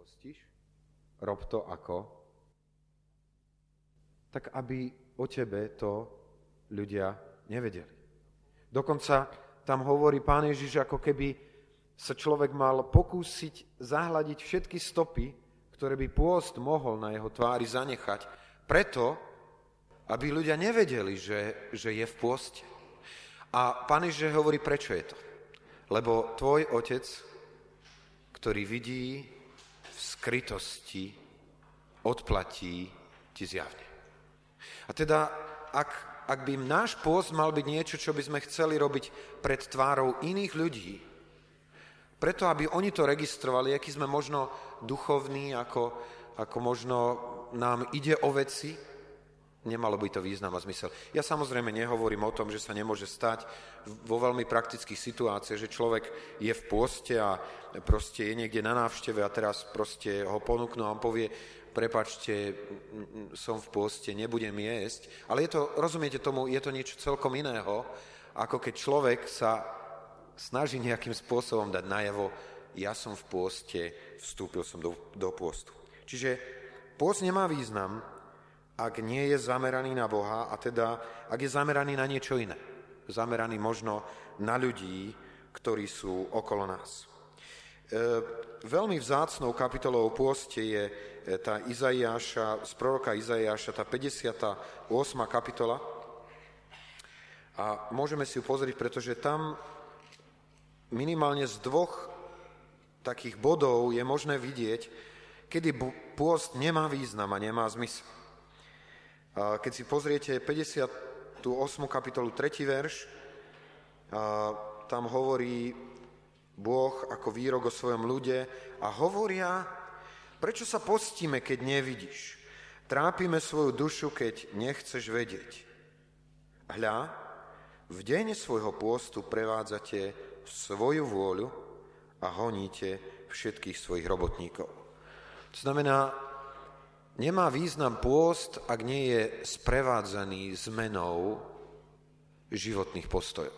pôstiš, rob to ako? Tak aby o tebe to ľudia nevedeli. Dokonca tam hovorí pán Ježiš, ako keby sa človek mal pokúsiť zahľadiť všetky stopy, ktoré by pôst mohol na jeho tvári zanechať, preto, aby ľudia nevedeli, že, že je v pôste. A pán Ježiš hovorí, prečo je to. Lebo tvoj otec, ktorý vidí v skrytosti, odplatí ti zjavne. A teda, ak, ak by náš pôst mal byť niečo, čo by sme chceli robiť pred tvárou iných ľudí, preto, aby oni to registrovali, aký sme možno duchovní, ako, ako možno nám ide o veci, Nemalo by to význam a zmysel. Ja samozrejme nehovorím o tom, že sa nemôže stať vo veľmi praktických situáciách, že človek je v pôste a proste je niekde na návšteve a teraz proste ho ponúknú a on povie, prepačte, som v pôste, nebudem jesť. Ale je to, rozumiete tomu, je to niečo celkom iného, ako keď človek sa snaží nejakým spôsobom dať najavo, ja som v pôste, vstúpil som do, do pôstu. Čiže pôst nemá význam, ak nie je zameraný na Boha a teda ak je zameraný na niečo iné. Zameraný možno na ľudí, ktorí sú okolo nás. E, veľmi vzácnou kapitolou pôste je e, tá Izaiáša, z proroka Izaiáša, tá 58. kapitola. A môžeme si ju pozrieť, pretože tam minimálne z dvoch takých bodov je možné vidieť, kedy pôst nemá význam a nemá zmysel. Keď si pozriete 58. kapitolu 3. verš, tam hovorí Boh ako výrok o svojom ľude a hovoria, prečo sa postíme, keď nevidíš? Trápime svoju dušu, keď nechceš vedieť. Hľa, v deň svojho pôstu prevádzate svoju vôľu a honíte všetkých svojich robotníkov. To znamená, Nemá význam pôst, ak nie je sprevádzaný zmenou životných postojov.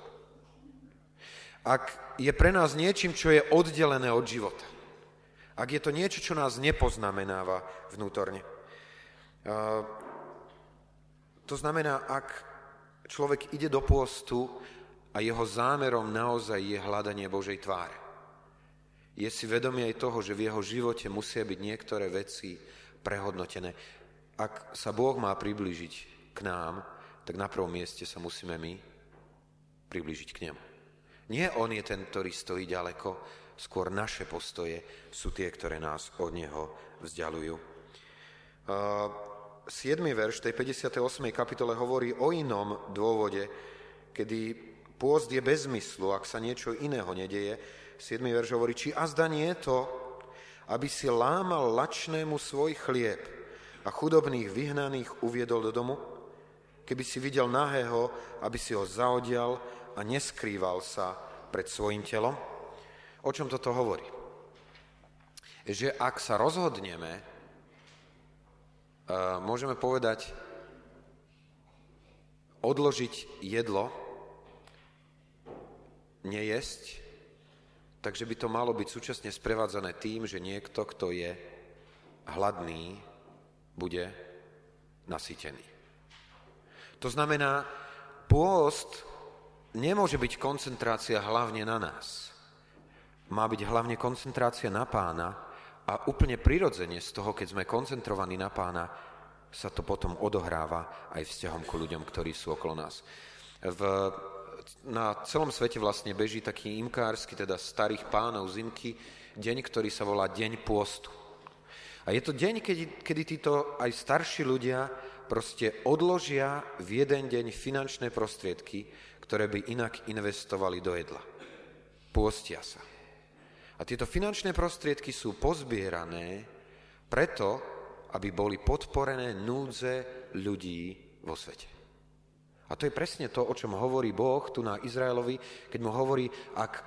Ak je pre nás niečím, čo je oddelené od života. Ak je to niečo, čo nás nepoznamenáva vnútorne. To znamená, ak človek ide do pôstu a jeho zámerom naozaj je hľadanie Božej tváre. Je si vedomý aj toho, že v jeho živote musia byť niektoré veci prehodnotené. Ak sa Boh má priblížiť k nám, tak na prvom mieste sa musíme my priblížiť k nemu. Nie on je ten, ktorý stojí ďaleko, skôr naše postoje sú tie, ktoré nás od neho vzdialujú. 7. verš tej 58. kapitole hovorí o inom dôvode, kedy pôst je bez zmyslu, ak sa niečo iného nedeje. 7. verš hovorí, či azda nie je to, aby si lámal lačnému svoj chlieb a chudobných vyhnaných uviedol do domu? Keby si videl nahého, aby si ho zaodial a neskrýval sa pred svojim telom? O čom toto hovorí? Že ak sa rozhodneme, môžeme povedať, odložiť jedlo, nejesť, Takže by to malo byť súčasne sprevádzané tým, že niekto, kto je hladný, bude nasytený. To znamená, pôst nemôže byť koncentrácia hlavne na nás. Má byť hlavne koncentrácia na pána a úplne prirodzene z toho, keď sme koncentrovaní na pána, sa to potom odohráva aj vzťahom ku ľuďom, ktorí sú okolo nás. V na celom svete vlastne beží taký imkársky, teda starých pánov zimky, deň, ktorý sa volá Deň pôstu. A je to deň, kedy, kedy títo aj starší ľudia proste odložia v jeden deň finančné prostriedky, ktoré by inak investovali do jedla. Pôstia sa. A tieto finančné prostriedky sú pozbierané preto, aby boli podporené núdze ľudí vo svete. A to je presne to, o čom hovorí Boh tu na Izraelovi, keď mu hovorí, ak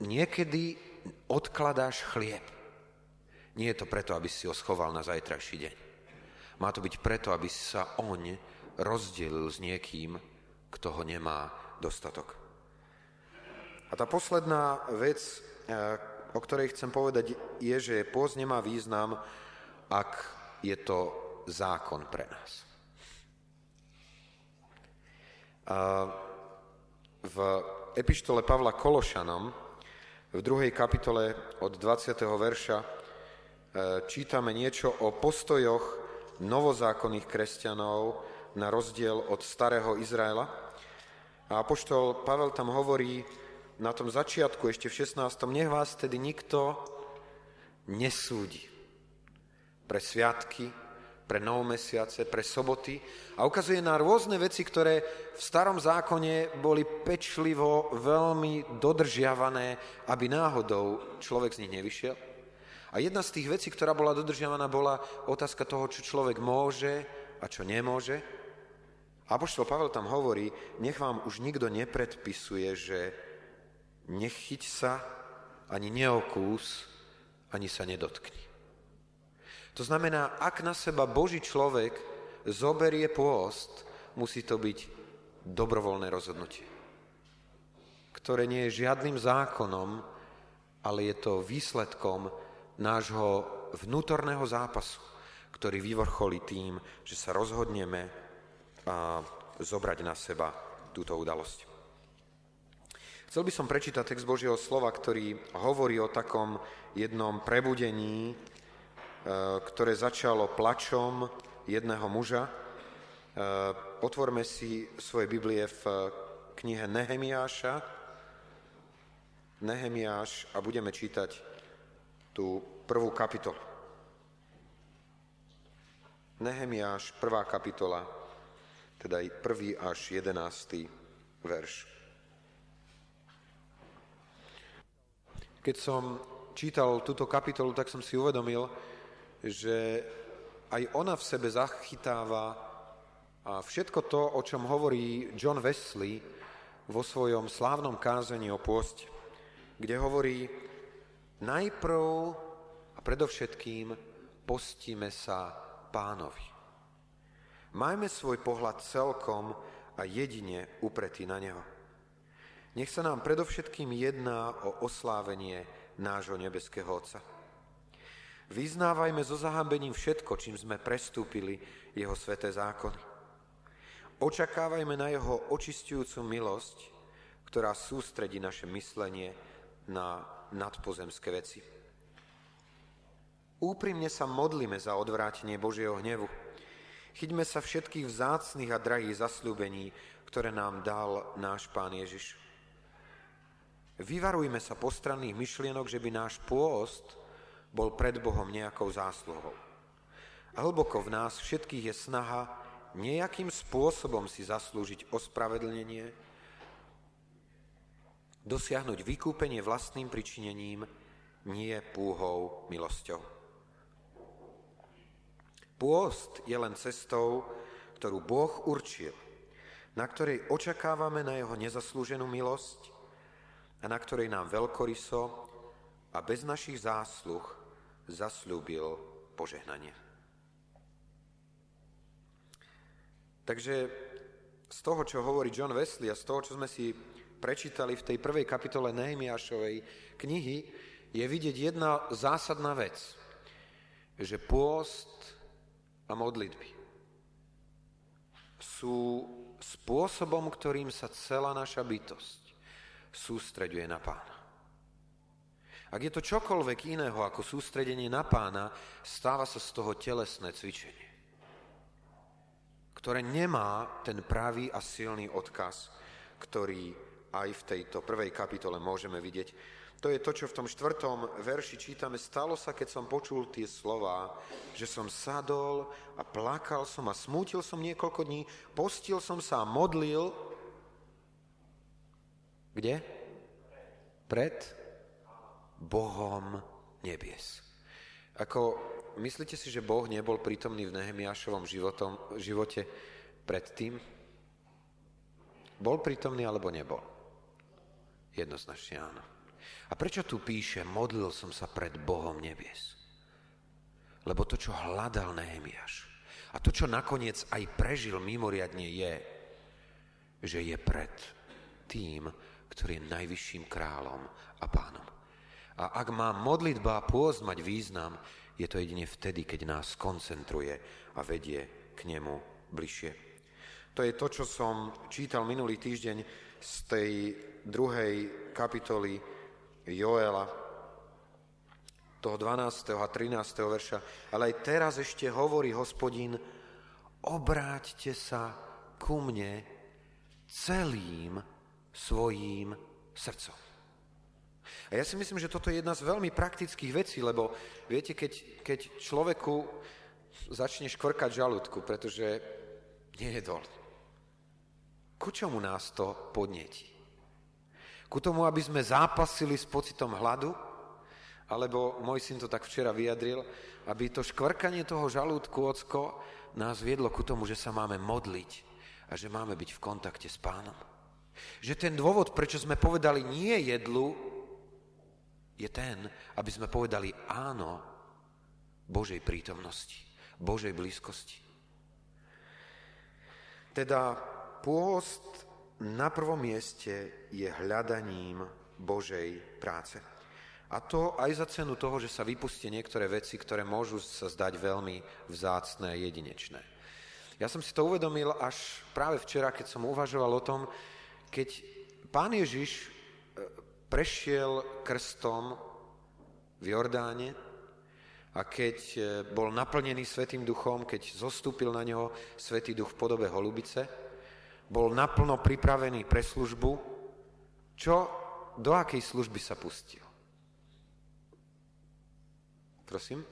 niekedy odkladáš chlieb, nie je to preto, aby si ho schoval na zajtrajší deň. Má to byť preto, aby sa on rozdelil s niekým, kto ho nemá dostatok. A tá posledná vec, eh, o ktorej chcem povedať, je, že pôst nemá význam, ak je to zákon pre nás. V epištole Pavla Kološanom v druhej kapitole od 20. verša e, čítame niečo o postojoch novozákonných kresťanov na rozdiel od starého Izraela. A apoštol Pavel tam hovorí na tom začiatku, ešte v 16. Nech vás tedy nikto nesúdi pre sviatky, pre novomesiace, pre soboty a ukazuje na rôzne veci, ktoré v starom zákone boli pečlivo veľmi dodržiavané, aby náhodou človek z nich nevyšiel. A jedna z tých vecí, ktorá bola dodržiavaná, bola otázka toho, čo človek môže a čo nemôže. Apoštol Pavel tam hovorí, nech vám už nikto nepredpisuje, že nechyť sa, ani neokús, ani sa nedotkni. To znamená, ak na seba Boží človek zoberie pôst, musí to byť dobrovoľné rozhodnutie, ktoré nie je žiadnym zákonom, ale je to výsledkom nášho vnútorného zápasu, ktorý vyvrcholí tým, že sa rozhodneme a zobrať na seba túto udalosť. Chcel by som prečítať text Božieho slova, ktorý hovorí o takom jednom prebudení, ktoré začalo plačom jedného muža. E, otvorme si svoje Biblie v knihe Nehemiáša, Nehemiáš a budeme čítať tú prvú kapitolu. Nehemiáš, prvá kapitola, teda i prvý až jedenáctý verš. Keď som čítal túto kapitolu, tak som si uvedomil, že aj ona v sebe zachytáva a všetko to, o čom hovorí John Wesley vo svojom slávnom kázení o pôste, kde hovorí, Najprv a predovšetkým postíme sa pánovi. Majme svoj pohľad celkom a jedine upretý na neho. Nech sa nám predovšetkým jedná o oslávenie nášho nebeského Otca. Vyznávajme so zahambením všetko, čím sme prestúpili jeho sveté zákony. Očakávajme na jeho očistujúcu milosť, ktorá sústredí naše myslenie na nadpozemské veci. Úprimne sa modlíme za odvrátenie Božieho hnevu. Chyťme sa všetkých vzácných a drahých zasľúbení, ktoré nám dal náš Pán Ježiš. Vyvarujme sa postranných myšlienok, že by náš pôst bol pred Bohom nejakou zásluhou. Hlboko v nás všetkých je snaha nejakým spôsobom si zaslúžiť ospravedlnenie, dosiahnuť vykúpenie vlastným pričinením, nie púhou milosťou. Pôst je len cestou, ktorú Boh určil, na ktorej očakávame na jeho nezaslúženú milosť a na ktorej nám veľkoryso a bez našich zásluh zaslúbil požehnanie. Takže z toho, čo hovorí John Wesley a z toho, čo sme si prečítali v tej prvej kapitole Nehemiašovej knihy, je vidieť jedna zásadná vec, že pôst a modlitby sú spôsobom, ktorým sa celá naša bytosť sústreďuje na pána. Ak je to čokoľvek iného ako sústredenie na pána, stáva sa z toho telesné cvičenie, ktoré nemá ten pravý a silný odkaz, ktorý aj v tejto prvej kapitole môžeme vidieť. To je to, čo v tom štvrtom verši čítame. Stalo sa, keď som počul tie slova, že som sadol a plakal som a smútil som niekoľko dní, postil som sa a modlil. Kde? Pred Bohom nebies. Ako, myslíte si, že Boh nebol prítomný v Nehemiášovom životom, živote predtým? Bol prítomný alebo nebol? Jednoznačne áno. A prečo tu píše, modlil som sa pred Bohom nebies? Lebo to, čo hľadal Nehemiáš a to, čo nakoniec aj prežil mimoriadne je, že je pred tým, ktorý je najvyšším kráľom a pánom. A ak má modlitba a pôst mať význam, je to jedine vtedy, keď nás koncentruje a vedie k nemu bližšie. To je to, čo som čítal minulý týždeň z tej druhej kapitoly Joela, toho 12. a 13. verša. Ale aj teraz ešte hovorí hospodin, obráťte sa ku mne celým svojím srdcom. A ja si myslím, že toto je jedna z veľmi praktických vecí, lebo viete, keď, keď človeku začne škvrkať žalúdku, pretože nejedol, ku čomu nás to podnetí? Ku tomu, aby sme zápasili s pocitom hladu, alebo môj syn to tak včera vyjadril, aby to škvrkanie toho žalúdku, ocko, nás viedlo ku tomu, že sa máme modliť a že máme byť v kontakte s pánom. Že ten dôvod, prečo sme povedali nie jedlu, je ten, aby sme povedali áno Božej prítomnosti, Božej blízkosti. Teda pôst na prvom mieste je hľadaním Božej práce. A to aj za cenu toho, že sa vypustie niektoré veci, ktoré môžu sa zdať veľmi vzácné a jedinečné. Ja som si to uvedomil až práve včera, keď som uvažoval o tom, keď pán Ježiš e, prešiel krstom v Jordáne a keď e, bol naplnený Svetým duchom, keď zostúpil na neho Svetý duch v podobe holubice, bol naplno pripravený pre službu, čo, do akej služby sa pustil? Prosím?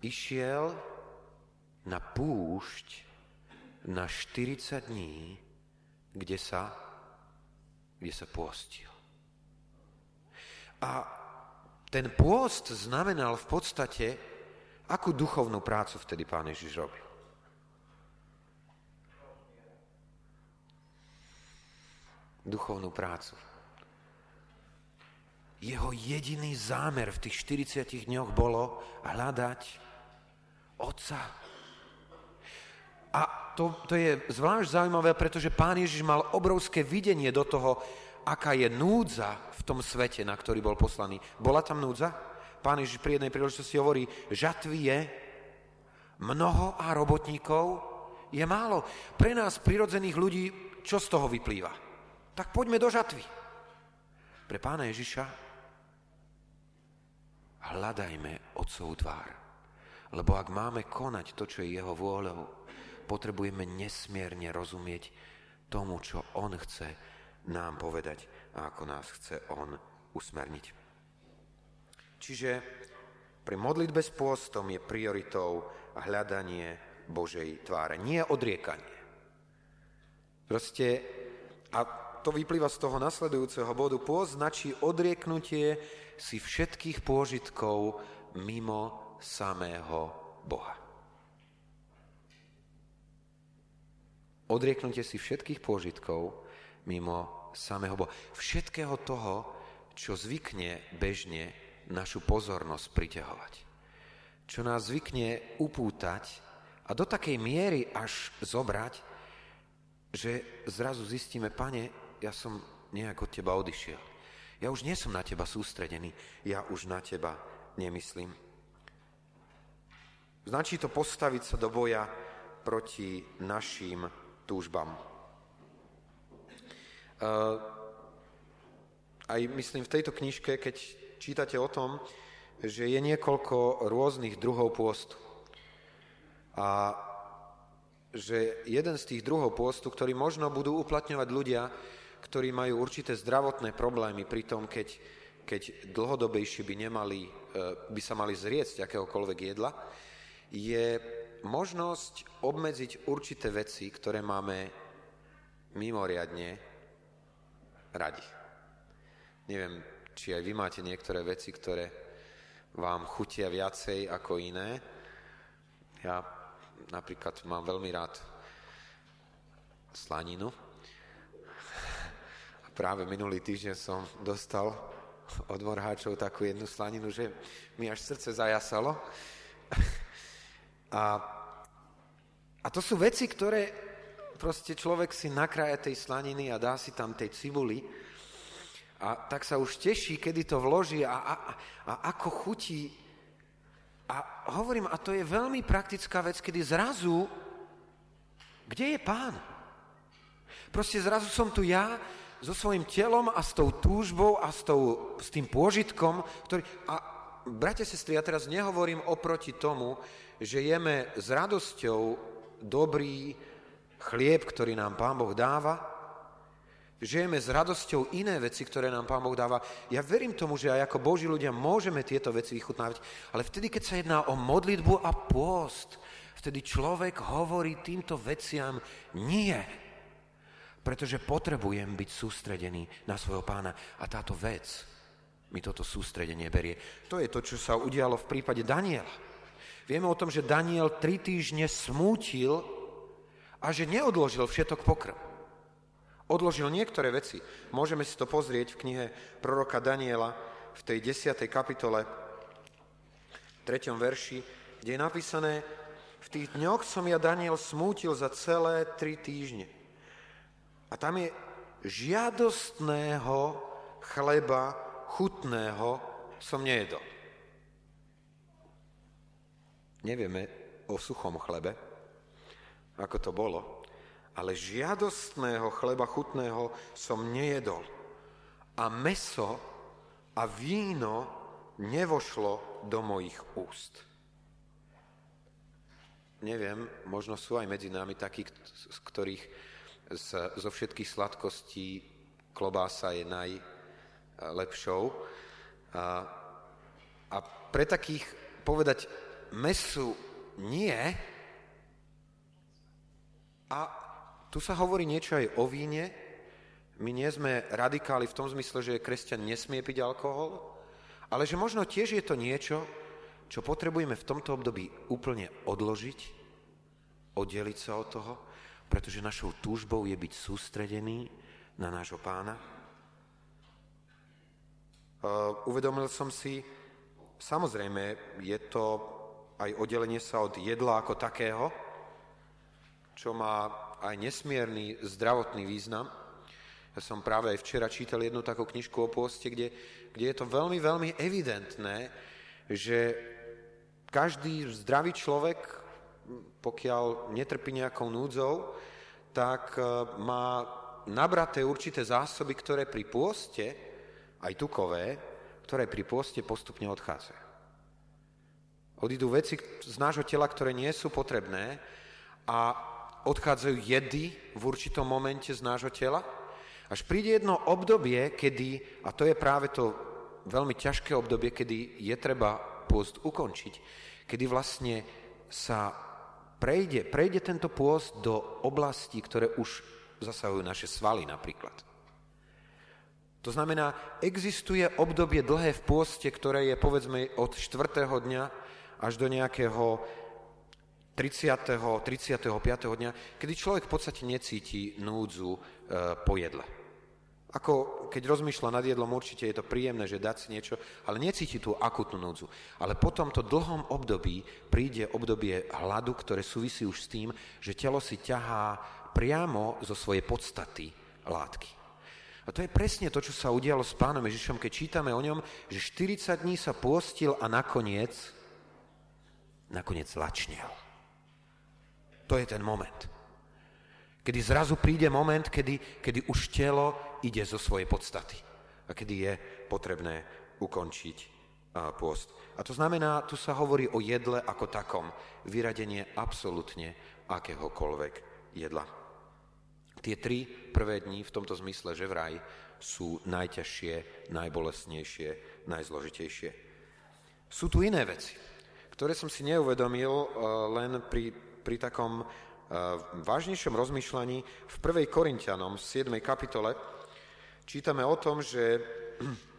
Išiel na púšť na 40 dní, kde sa, kde sa pôstil. A ten pôst znamenal v podstate Akú duchovnú prácu vtedy pán Ježiš robil? Duchovnú prácu. Jeho jediný zámer v tých 40 dňoch bolo hľadať Otca. A to, to je zvlášť zaujímavé, pretože pán Ježiš mal obrovské videnie do toho, aká je núdza v tom svete, na ktorý bol poslaný. Bola tam núdza? pán Ježiš pri jednej príležitosti hovorí, žatvy je mnoho a robotníkov je málo. Pre nás, prirodzených ľudí, čo z toho vyplýva? Tak poďme do žatvy. Pre pána Ježiša hľadajme Otcov tvár. Lebo ak máme konať to, čo je jeho vôľou, potrebujeme nesmierne rozumieť tomu, čo on chce nám povedať a ako nás chce on usmerniť. Čiže pri modlitbe s pôstom je prioritou hľadanie Božej tváre, nie odriekanie. Proste, a to vyplýva z toho nasledujúceho bodu, pôst značí odrieknutie si všetkých pôžitkov mimo samého Boha. Odrieknutie si všetkých pôžitkov mimo samého Boha. Všetkého toho, čo zvykne bežne našu pozornosť priťahovať. Čo nás zvykne upútať a do takej miery až zobrať, že zrazu zistíme, pane, ja som nejak od teba odišiel. Ja už nie som na teba sústredený, ja už na teba nemyslím. Značí to postaviť sa do boja proti našim túžbám. Uh, aj myslím v tejto knižke, keď čítate o tom, že je niekoľko rôznych druhov pôstu. A že jeden z tých druhov pôstu, ktorý možno budú uplatňovať ľudia, ktorí majú určité zdravotné problémy pri tom, keď, keď dlhodobejšie by, nemali, e, by sa mali zriecť akéhokoľvek jedla, je možnosť obmedziť určité veci, ktoré máme mimoriadne radi. Neviem, či aj vy máte niektoré veci, ktoré vám chutia viacej ako iné. Ja napríklad mám veľmi rád slaninu. A práve minulý týždeň som dostal od morháčov takú jednu slaninu, že mi až srdce zajasalo. A, a to sú veci, ktoré proste človek si nakrája tej slaniny a dá si tam tej cibuli a tak sa už teší, kedy to vloží a, a, a ako chutí. A hovorím, a to je veľmi praktická vec, kedy zrazu, kde je pán? Proste zrazu som tu ja so svojím telom a s tou túžbou a s, tou, s tým pôžitkom, ktorý... A bratia, sestry, ja teraz nehovorím oproti tomu, že jeme s radosťou dobrý chlieb, ktorý nám Pán Boh dáva, žijeme s radosťou iné veci, ktoré nám Pán Boh dáva. Ja verím tomu, že aj ako Boží ľudia môžeme tieto veci vychutnávať, ale vtedy, keď sa jedná o modlitbu a pôst, vtedy človek hovorí týmto veciam nie, pretože potrebujem byť sústredený na svojho pána a táto vec mi toto sústredenie berie. To je to, čo sa udialo v prípade Daniela. Vieme o tom, že Daniel tri týždne smútil a že neodložil všetok pokrm. Odložil niektoré veci. Môžeme si to pozrieť v knihe proroka Daniela v tej 10. kapitole, 3. verši, kde je napísané, v tých dňoch som ja Daniel smútil za celé tri týždne. A tam je žiadostného chleba, chutného som nejedol. Nevieme o suchom chlebe, ako to bolo, ale žiadostného chleba chutného som nejedol. A meso a víno nevošlo do mojich úst. Neviem, možno sú aj medzi nami takí, z ktorých z, zo všetkých sladkostí klobása je najlepšou. A, a pre takých povedať mesu nie. A tu sa hovorí niečo aj o víne. My nie sme radikáli v tom zmysle, že kresťan nesmie piť alkohol, ale že možno tiež je to niečo, čo potrebujeme v tomto období úplne odložiť, oddeliť sa od toho, pretože našou túžbou je byť sústredený na nášho pána. Uh, uvedomil som si, samozrejme, je to aj oddelenie sa od jedla ako takého, čo má aj nesmierny zdravotný význam. Ja som práve aj včera čítal jednu takú knižku o pôste, kde, kde je to veľmi, veľmi evidentné, že každý zdravý človek, pokiaľ netrpí nejakou núdzou, tak e, má nabraté určité zásoby, ktoré pri pôste, aj tukové, ktoré pri pôste postupne odchádzajú. Odídu veci z nášho tela, ktoré nie sú potrebné a odchádzajú jedy v určitom momente z nášho tela. Až príde jedno obdobie, kedy, a to je práve to veľmi ťažké obdobie, kedy je treba pôst ukončiť, kedy vlastne sa prejde, prejde tento pôst do oblastí, ktoré už zasahujú naše svaly napríklad. To znamená, existuje obdobie dlhé v pôste, ktoré je povedzme od 4. dňa až do nejakého 30. 35. dňa, kedy človek v podstate necíti núdzu e, po jedle. Ako keď rozmýšľa nad jedlom, určite je to príjemné, že dať si niečo, ale necíti tú akutnú núdzu. Ale po tomto dlhom období príde obdobie hladu, ktoré súvisí už s tým, že telo si ťahá priamo zo svojej podstaty látky. A to je presne to, čo sa udialo s pánom Ježišom, keď čítame o ňom, že 40 dní sa pôstil a nakoniec nakoniec lačnil. To je ten moment. Kedy zrazu príde moment, kedy, kedy už telo ide zo svojej podstaty a kedy je potrebné ukončiť pôst. A to znamená, tu sa hovorí o jedle ako takom, vyradenie absolútne akéhokoľvek jedla. Tie tri prvé dni v tomto zmysle, že vraj, sú najťažšie, najbolesnejšie, najzložitejšie. Sú tu iné veci ktoré som si neuvedomil eh, len pri, pri takom eh, vážnejšom rozmýšľaní. V 1. Korintianom, 7. kapitole, čítame o tom, že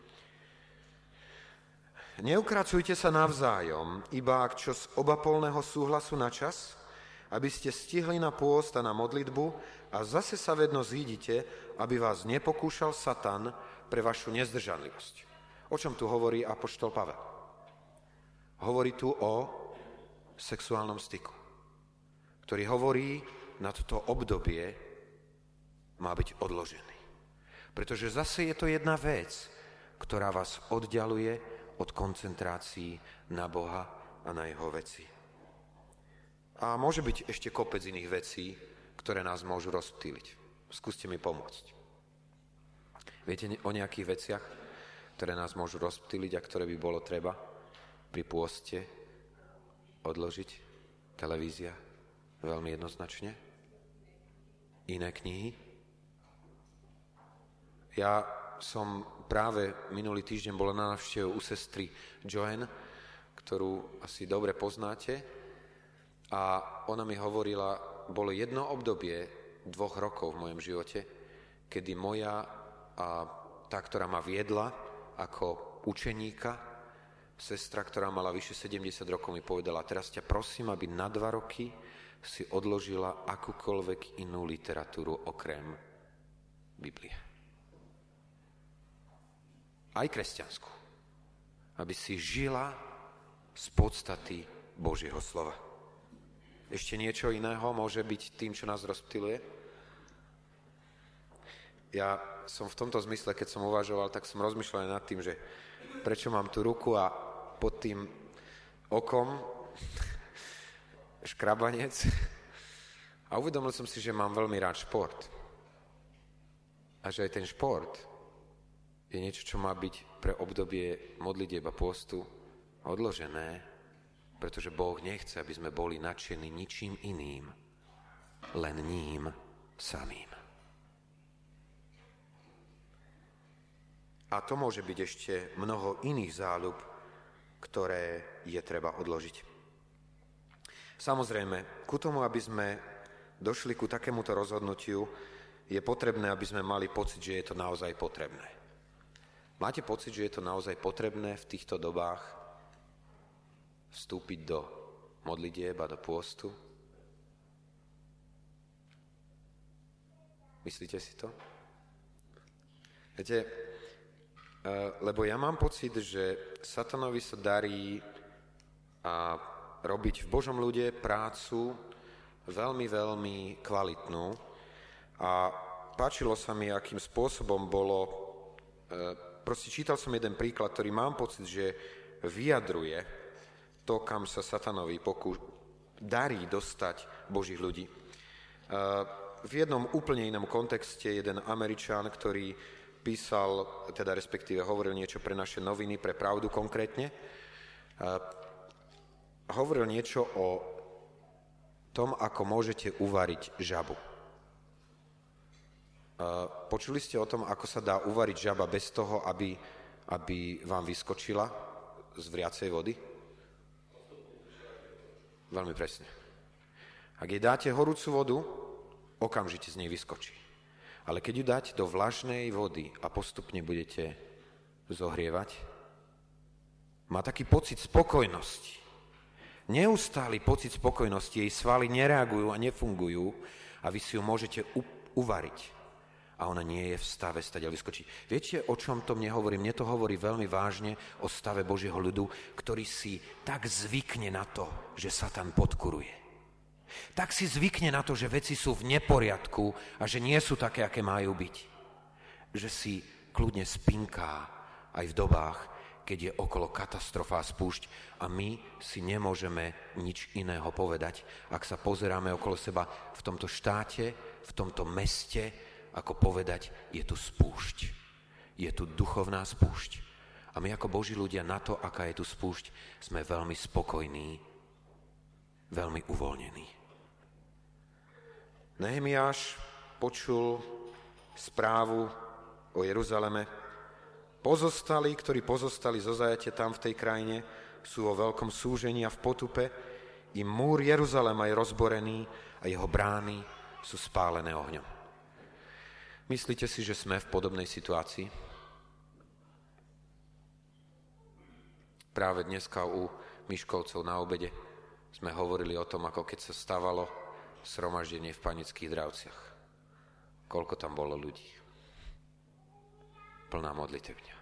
Neukracujte sa navzájom, iba ak čo z obapolného súhlasu na čas, aby ste stihli na pôst a na modlitbu a zase sa vedno zídite, aby vás nepokúšal Satan pre vašu nezdržanlivosť. O čom tu hovorí Apoštol Pavel? Hovorí tu o sexuálnom styku, ktorý hovorí na toto obdobie má byť odložený. Pretože zase je to jedna vec, ktorá vás oddialuje od koncentrácií na Boha a na jeho veci. A môže byť ešte kopec iných vecí, ktoré nás môžu rozptýliť. Skúste mi pomôcť. Viete o nejakých veciach, ktoré nás môžu rozptýliť a ktoré by bolo treba pri pôste odložiť? Televízia? Veľmi jednoznačne? Iné knihy? Ja som práve minulý týždeň bol na návštevu u sestry Joan, ktorú asi dobre poznáte. A ona mi hovorila, bolo jedno obdobie dvoch rokov v mojom živote, kedy moja, a tá, ktorá ma viedla ako učeníka, sestra, ktorá mala vyše 70 rokov, mi povedala, teraz ťa prosím, aby na dva roky si odložila akúkoľvek inú literatúru okrem Biblie aj kresťanskú, aby si žila z podstaty Božieho slova. Ešte niečo iného môže byť tým, čo nás rozptiluje? Ja som v tomto zmysle, keď som uvažoval, tak som rozmýšľal nad tým, že prečo mám tú ruku a pod tým okom škrabanec. A uvedomil som si, že mám veľmi rád šport. A že aj ten šport je niečo, čo má byť pre obdobie modlitieb a postu odložené, pretože Boh nechce, aby sme boli nadšení ničím iným, len ním samým. A to môže byť ešte mnoho iných záľub, ktoré je treba odložiť. Samozrejme, ku tomu, aby sme došli ku takémuto rozhodnutiu, je potrebné, aby sme mali pocit, že je to naozaj potrebné. Máte pocit, že je to naozaj potrebné v týchto dobách vstúpiť do modlitieb a do pôstu? Myslíte si to? Viete, lebo ja mám pocit, že satanovi sa darí a robiť v Božom ľude prácu veľmi, veľmi kvalitnú a páčilo sa mi, akým spôsobom bolo e, proste čítal som jeden príklad, ktorý mám pocit, že vyjadruje to, kam sa satanovi pokú... darí dostať Božích ľudí. V jednom úplne inom kontexte jeden Američan, ktorý písal, teda respektíve hovoril niečo pre naše noviny, pre pravdu konkrétne, hovoril niečo o tom, ako môžete uvariť žabu. Počuli ste o tom, ako sa dá uvariť žaba bez toho, aby, aby vám vyskočila z vriacej vody? Veľmi presne. Ak jej dáte horúcu vodu, okamžite z nej vyskočí. Ale keď ju dáte do vlažnej vody a postupne budete zohrievať, má taký pocit spokojnosti. Neustály pocit spokojnosti, jej svaly nereagujú a nefungujú a vy si ju môžete uvariť a ona nie je v stave stať a vyskočiť. Viete, o čom to mne hovorí? Mne to hovorí veľmi vážne o stave Božieho ľudu, ktorý si tak zvykne na to, že Satan podkuruje. Tak si zvykne na to, že veci sú v neporiadku a že nie sú také, aké majú byť. Že si kľudne spinká aj v dobách, keď je okolo katastrofa a spúšť a my si nemôžeme nič iného povedať, ak sa pozeráme okolo seba v tomto štáte, v tomto meste, ako povedať, je tu spúšť. Je tu duchovná spúšť. A my ako Boží ľudia na to, aká je tu spúšť, sme veľmi spokojní, veľmi uvoľnení. Nehemiáš počul správu o Jeruzaleme. Pozostali, ktorí pozostali zo zajate tam v tej krajine, sú o veľkom súžení a v potupe. I múr Jeruzalema je rozborený a jeho brány sú spálené ohňom. Myslíte si, že sme v podobnej situácii? Práve dneska u Myškovcov na obede sme hovorili o tom, ako keď sa stávalo sromaždenie v panických dravciach. Koľko tam bolo ľudí. Plná modlitevňa.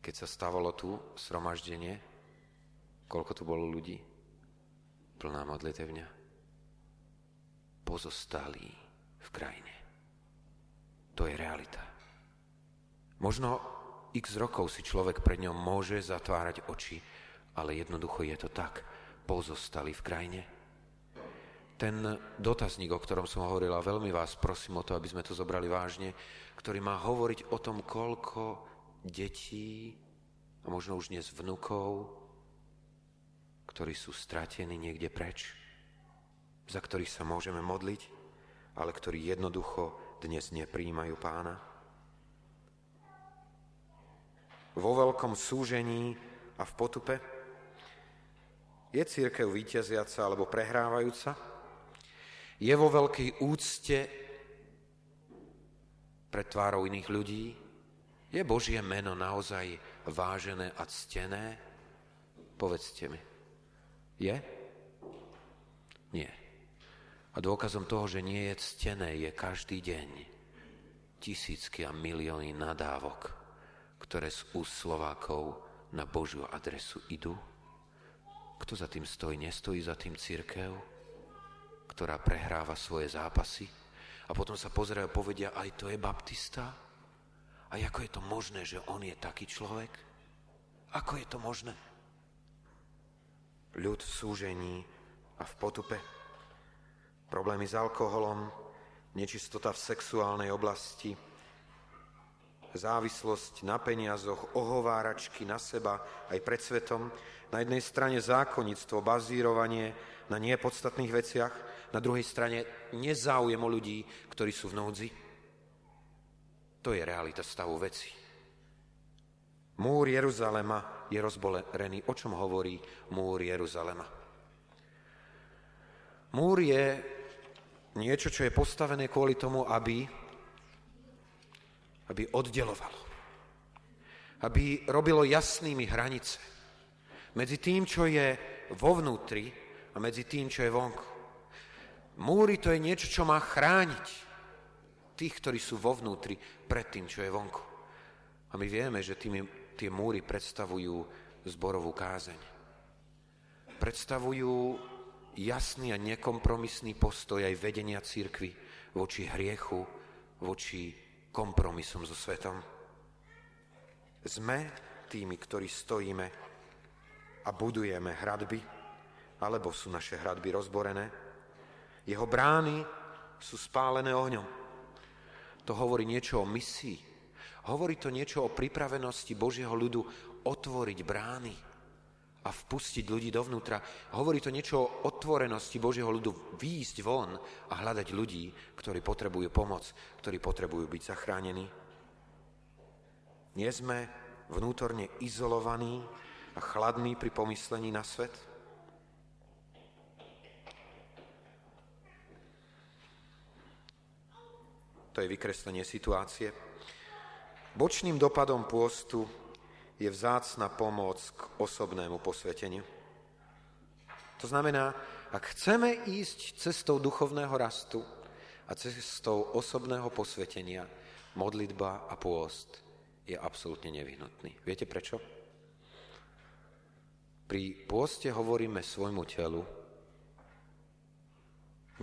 Keď sa stávalo tu sromaždenie, koľko tu bolo ľudí? Plná modlitevňa. Pozostalí v krajine To je realita. Možno x rokov si človek pred ňom môže zatvárať oči, ale jednoducho je to tak. Pozostali v krajine. Ten dotazník, o ktorom som hovorila, veľmi vás prosím o to, aby sme to zobrali vážne, ktorý má hovoriť o tom, koľko detí a možno už dnes vnukov, ktorí sú stratení niekde preč, za ktorých sa môžeme modliť, ale ktorí jednoducho dnes nepríjmajú pána. Vo veľkom súžení a v potupe je církev víťaziaca alebo prehrávajúca? Je vo veľkej úcte pred tvárou iných ľudí? Je Božie meno naozaj vážené a ctené? Povedzte mi. Je? Nie. A dôkazom toho, že nie je ctené, je každý deň tisícky a milióny nadávok, ktoré z úst Slovákov na Božiu adresu idú. Kto za tým stojí? Nestojí za tým církev, ktorá prehráva svoje zápasy a potom sa pozerajú a povedia, aj to je baptista? A ako je to možné, že on je taký človek? Ako je to možné? Ľud v súžení a v potupe. Problémy s alkoholom, nečistota v sexuálnej oblasti, závislosť na peniazoch, ohováračky na seba aj pred svetom. Na jednej strane zákonnictvo, bazírovanie na nepodstatných veciach, na druhej strane nezáujem o ľudí, ktorí sú v núdzi. To je realita stavu veci. Múr Jeruzalema je rozbolený. O čom hovorí múr Jeruzalema? Múr je niečo, čo je postavené kvôli tomu, aby, aby oddelovalo. Aby robilo jasnými hranice medzi tým, čo je vo vnútri a medzi tým, čo je vonku. Múry to je niečo, čo má chrániť tých, ktorí sú vo vnútri pred tým, čo je vonku. A my vieme, že tými, tie múry predstavujú zborovú kázeň. Predstavujú jasný a nekompromisný postoj aj vedenia církvy voči hriechu, voči kompromisom so svetom. Sme tými, ktorí stojíme a budujeme hradby, alebo sú naše hradby rozborené. Jeho brány sú spálené ohňom. To hovorí niečo o misii. Hovorí to niečo o pripravenosti Božieho ľudu otvoriť brány a vpustiť ľudí dovnútra. Hovorí to niečo o otvorenosti Božieho ľudu výjsť von a hľadať ľudí, ktorí potrebujú pomoc, ktorí potrebujú byť zachránení. Nie sme vnútorne izolovaní a chladní pri pomyslení na svet? To je vykreslenie situácie. Bočným dopadom pôstu je vzácna pomoc k osobnému posveteniu. To znamená, ak chceme ísť cestou duchovného rastu a cestou osobného posvetenia, modlitba a pôst je absolútne nevyhnutný. Viete prečo? Pri pôste hovoríme svojmu telu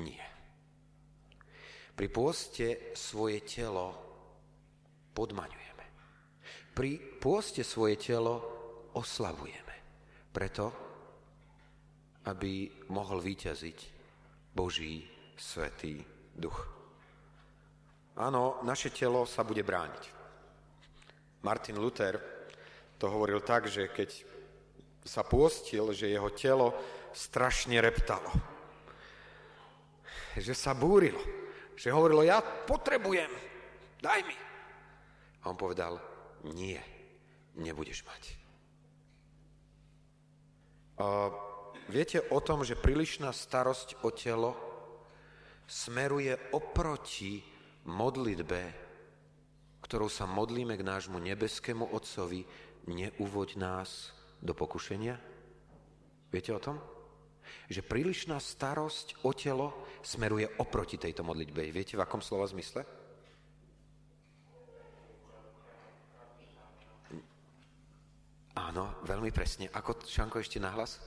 nie. Pri pôste svoje telo podmaňuje. Pri pôste svoje telo oslavujeme. Preto, aby mohol vyťaziť Boží svetý duch. Áno, naše telo sa bude brániť. Martin Luther to hovoril tak, že keď sa pôstil, že jeho telo strašne reptalo. Že sa búrilo. Že hovorilo, ja potrebujem, daj mi. A on povedal, nie, nebudeš mať. A viete o tom, že prílišná starosť o telo smeruje oproti modlitbe, ktorou sa modlíme k nášmu nebeskému Otcovi, neuvoď nás do pokušenia? Viete o tom? Že prílišná starosť o telo smeruje oproti tejto modlitbe. Viete v akom slova zmysle? Áno, veľmi presne. Ako, Šanko, ešte nahlas?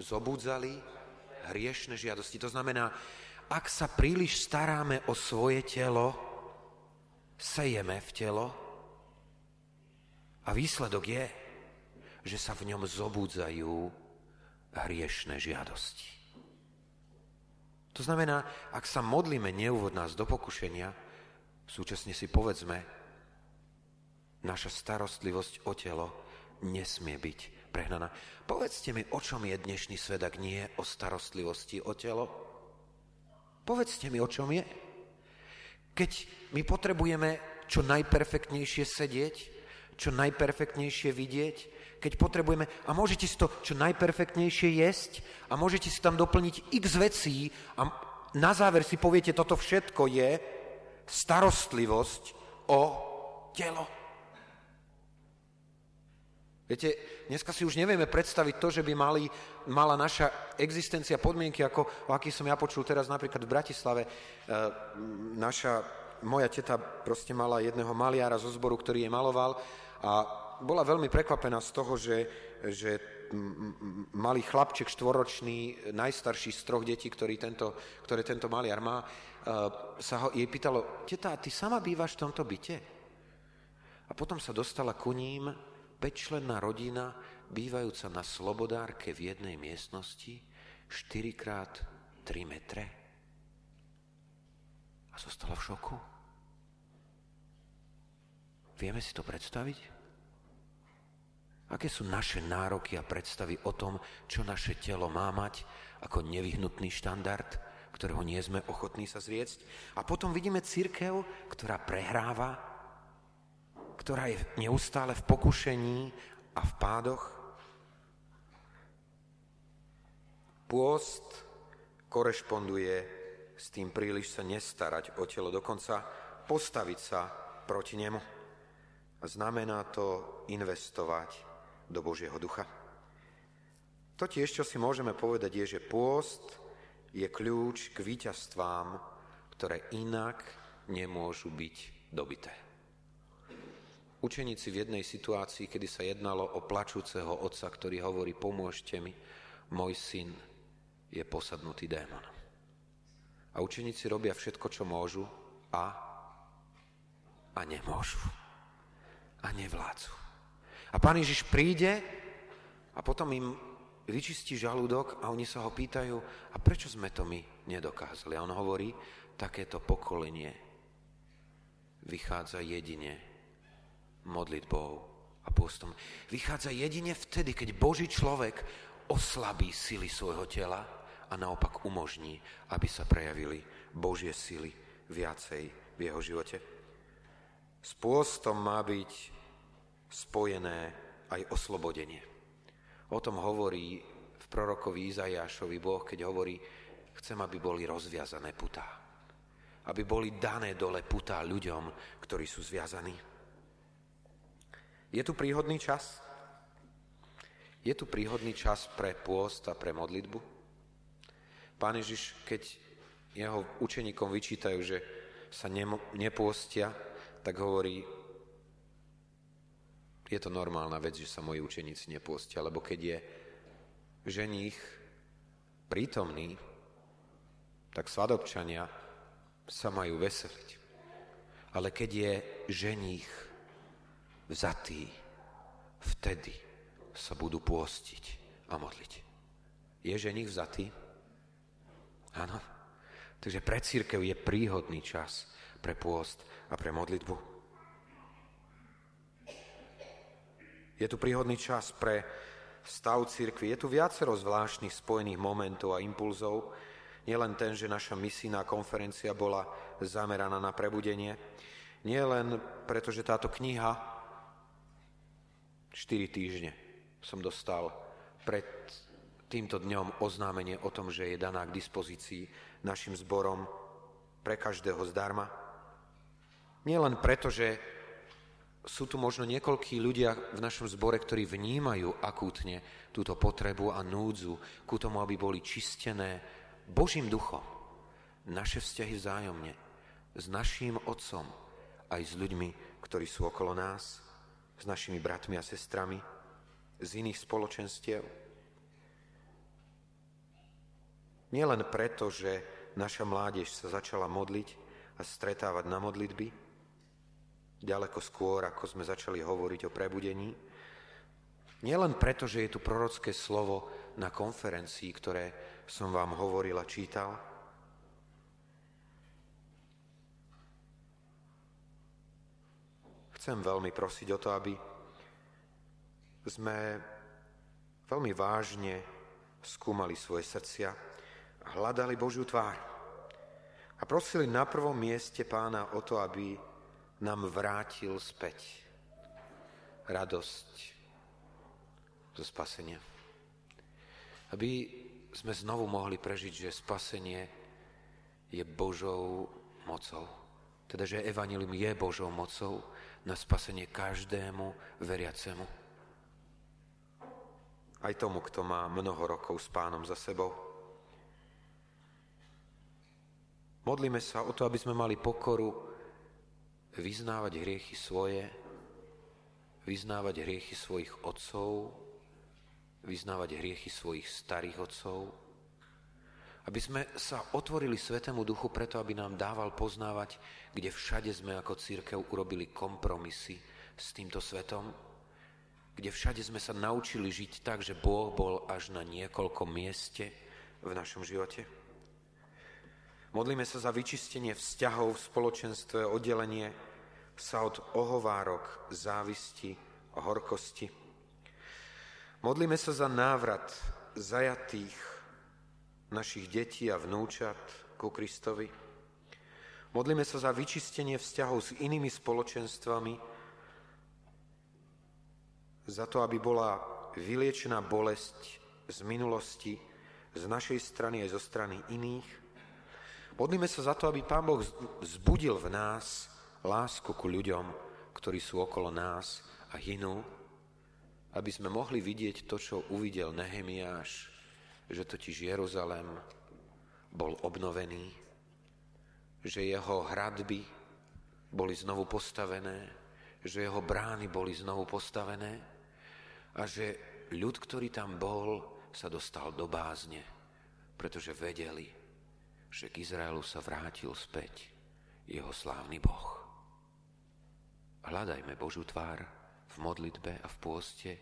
Zobudzali hriešne žiadosti. To znamená, ak sa príliš staráme o svoje telo, sejeme v telo a výsledok je, že sa v ňom zobúdzajú hriešné žiadosti. To znamená, ak sa modlíme neúvod nás do pokušenia, súčasne si povedzme, naša starostlivosť o telo nesmie byť prehnaná. Povedzte mi, o čom je dnešný svet, ak nie o starostlivosti o telo? Povedzte mi, o čom je. Keď my potrebujeme čo najperfektnejšie sedieť, čo najperfektnejšie vidieť, keď potrebujeme, a môžete si to čo najperfektnejšie jesť a môžete si tam doplniť x vecí a na záver si poviete, toto všetko je starostlivosť o telo. Viete, dneska si už nevieme predstaviť to, že by mali, mala naša existencia podmienky, ako o aký som ja počul teraz napríklad v Bratislave. E, naša, moja teta proste mala jedného maliara zo zboru, ktorý je maloval a bola veľmi prekvapená z toho, že, že malý chlapček štvoročný, najstarší z troch detí, ktorý tento, ktoré tento maliar má, e, sa ho, jej pýtalo, teta, ty sama bývaš v tomto byte? A potom sa dostala ku ním Pečlenná rodina, bývajúca na Slobodárke v jednej miestnosti, 4 krát 3 metre. A zostala v šoku. Vieme si to predstaviť? Aké sú naše nároky a predstavy o tom, čo naše telo má mať ako nevyhnutný štandard, ktorého nie sme ochotní sa zriecť? A potom vidíme církev, ktorá prehráva ktorá je neustále v pokušení a v pádoch. Pôst korešponduje s tým príliš sa nestarať o telo, dokonca postaviť sa proti nemu. Znamená to investovať do Božieho ducha. To tiež, čo si môžeme povedať, je, že pôst je kľúč k víťazstvám, ktoré inak nemôžu byť dobité. Učeníci v jednej situácii, kedy sa jednalo o plačúceho otca, ktorý hovorí, pomôžte mi, môj syn je posadnutý démonom. A učeníci robia všetko, čo môžu a, a nemôžu. A nevládzu. A pán Ježiš príde a potom im vyčistí žalúdok a oni sa ho pýtajú, a prečo sme to my nedokázali? A on hovorí, takéto pokolenie vychádza jedine modlitbou a postom. Vychádza jedine vtedy, keď Boží človek oslabí sily svojho tela a naopak umožní, aby sa prejavili Božie sily viacej v jeho živote. S pôstom má byť spojené aj oslobodenie. O tom hovorí v prorokovi Izajášovi Boh, keď hovorí, chcem, aby boli rozviazané putá. Aby boli dané dole putá ľuďom, ktorí sú zviazaní. Je tu príhodný čas? Je tu príhodný čas pre pôst a pre modlitbu? Pán Ježiš, keď jeho učeníkom vyčítajú, že sa nepôstia, tak hovorí, je to normálna vec, že sa moji učeníci nepôstia, lebo keď je ženích prítomný, tak svadobčania sa majú veseliť. Ale keď je ženích vzatí, vtedy sa budú pôstiť a modliť. Je ženich vzatý? Áno. Takže pre církev je príhodný čas pre pôst a pre modlitbu. Je tu príhodný čas pre stav církvy. Je tu viacero zvláštnych spojených momentov a impulzov. Nielen ten, že naša misijná konferencia bola zameraná na prebudenie. Nie len preto, že táto kniha 4 týždne som dostal pred týmto dňom oznámenie o tom, že je daná k dispozícii našim zborom pre každého zdarma. Nie len preto, že sú tu možno niekoľkí ľudia v našom zbore, ktorí vnímajú akútne túto potrebu a núdzu ku tomu, aby boli čistené Božím duchom. Naše vzťahy vzájomne s naším Otcom aj s ľuďmi, ktorí sú okolo nás s našimi bratmi a sestrami z iných spoločenstiev. Nielen preto, že naša mládež sa začala modliť a stretávať na modlitby, ďaleko skôr, ako sme začali hovoriť o prebudení. Nielen preto, že je tu prorocké slovo na konferencii, ktoré som vám hovoril a čítal, chcem veľmi prosiť o to, aby sme veľmi vážne skúmali svoje srdcia a hľadali Božiu tvár. A prosili na prvom mieste pána o to, aby nám vrátil späť radosť zo spasenia. Aby sme znovu mohli prežiť, že spasenie je Božou mocou. Teda, že Evangelium je Božou mocou na spasenie každému veriacemu. Aj tomu, kto má mnoho rokov s pánom za sebou. Modlíme sa o to, aby sme mali pokoru vyznávať hriechy svoje, vyznávať hriechy svojich otcov, vyznávať hriechy svojich starých otcov, aby sme sa otvorili Svetému Duchu preto, aby nám dával poznávať, kde všade sme ako církev urobili kompromisy s týmto svetom, kde všade sme sa naučili žiť tak, že Boh bol až na niekoľko mieste v našom živote. Modlíme sa za vyčistenie vzťahov v spoločenstve, oddelenie sa od ohovárok, závisti a horkosti. Modlíme sa za návrat zajatých našich detí a vnúčat ku Kristovi. Modlíme sa za vyčistenie vzťahov s inými spoločenstvami, za to, aby bola vyliečená bolesť z minulosti, z našej strany aj zo strany iných. Modlíme sa za to, aby Pán Boh zbudil v nás lásku ku ľuďom, ktorí sú okolo nás a hynú, aby sme mohli vidieť to, čo uvidel Nehemiáš, že totiž Jeruzalem bol obnovený, že jeho hradby boli znovu postavené, že jeho brány boli znovu postavené a že ľud, ktorý tam bol, sa dostal do bázne, pretože vedeli, že k Izraelu sa vrátil späť jeho slávny Boh. Hľadajme Božú tvár v modlitbe a v pôste,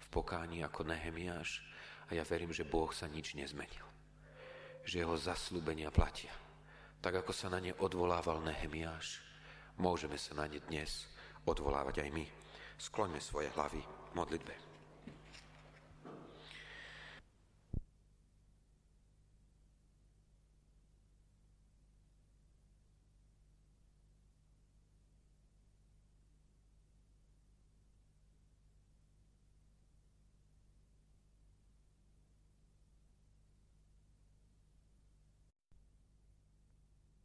v pokáni ako Nehemiáš, a ja verím, že Boh sa nič nezmenil. Že jeho zaslúbenia platia. Tak ako sa na ne odvolával Nehemiáš, môžeme sa na ne dnes odvolávať aj my. Skloňme svoje hlavy modlitbe.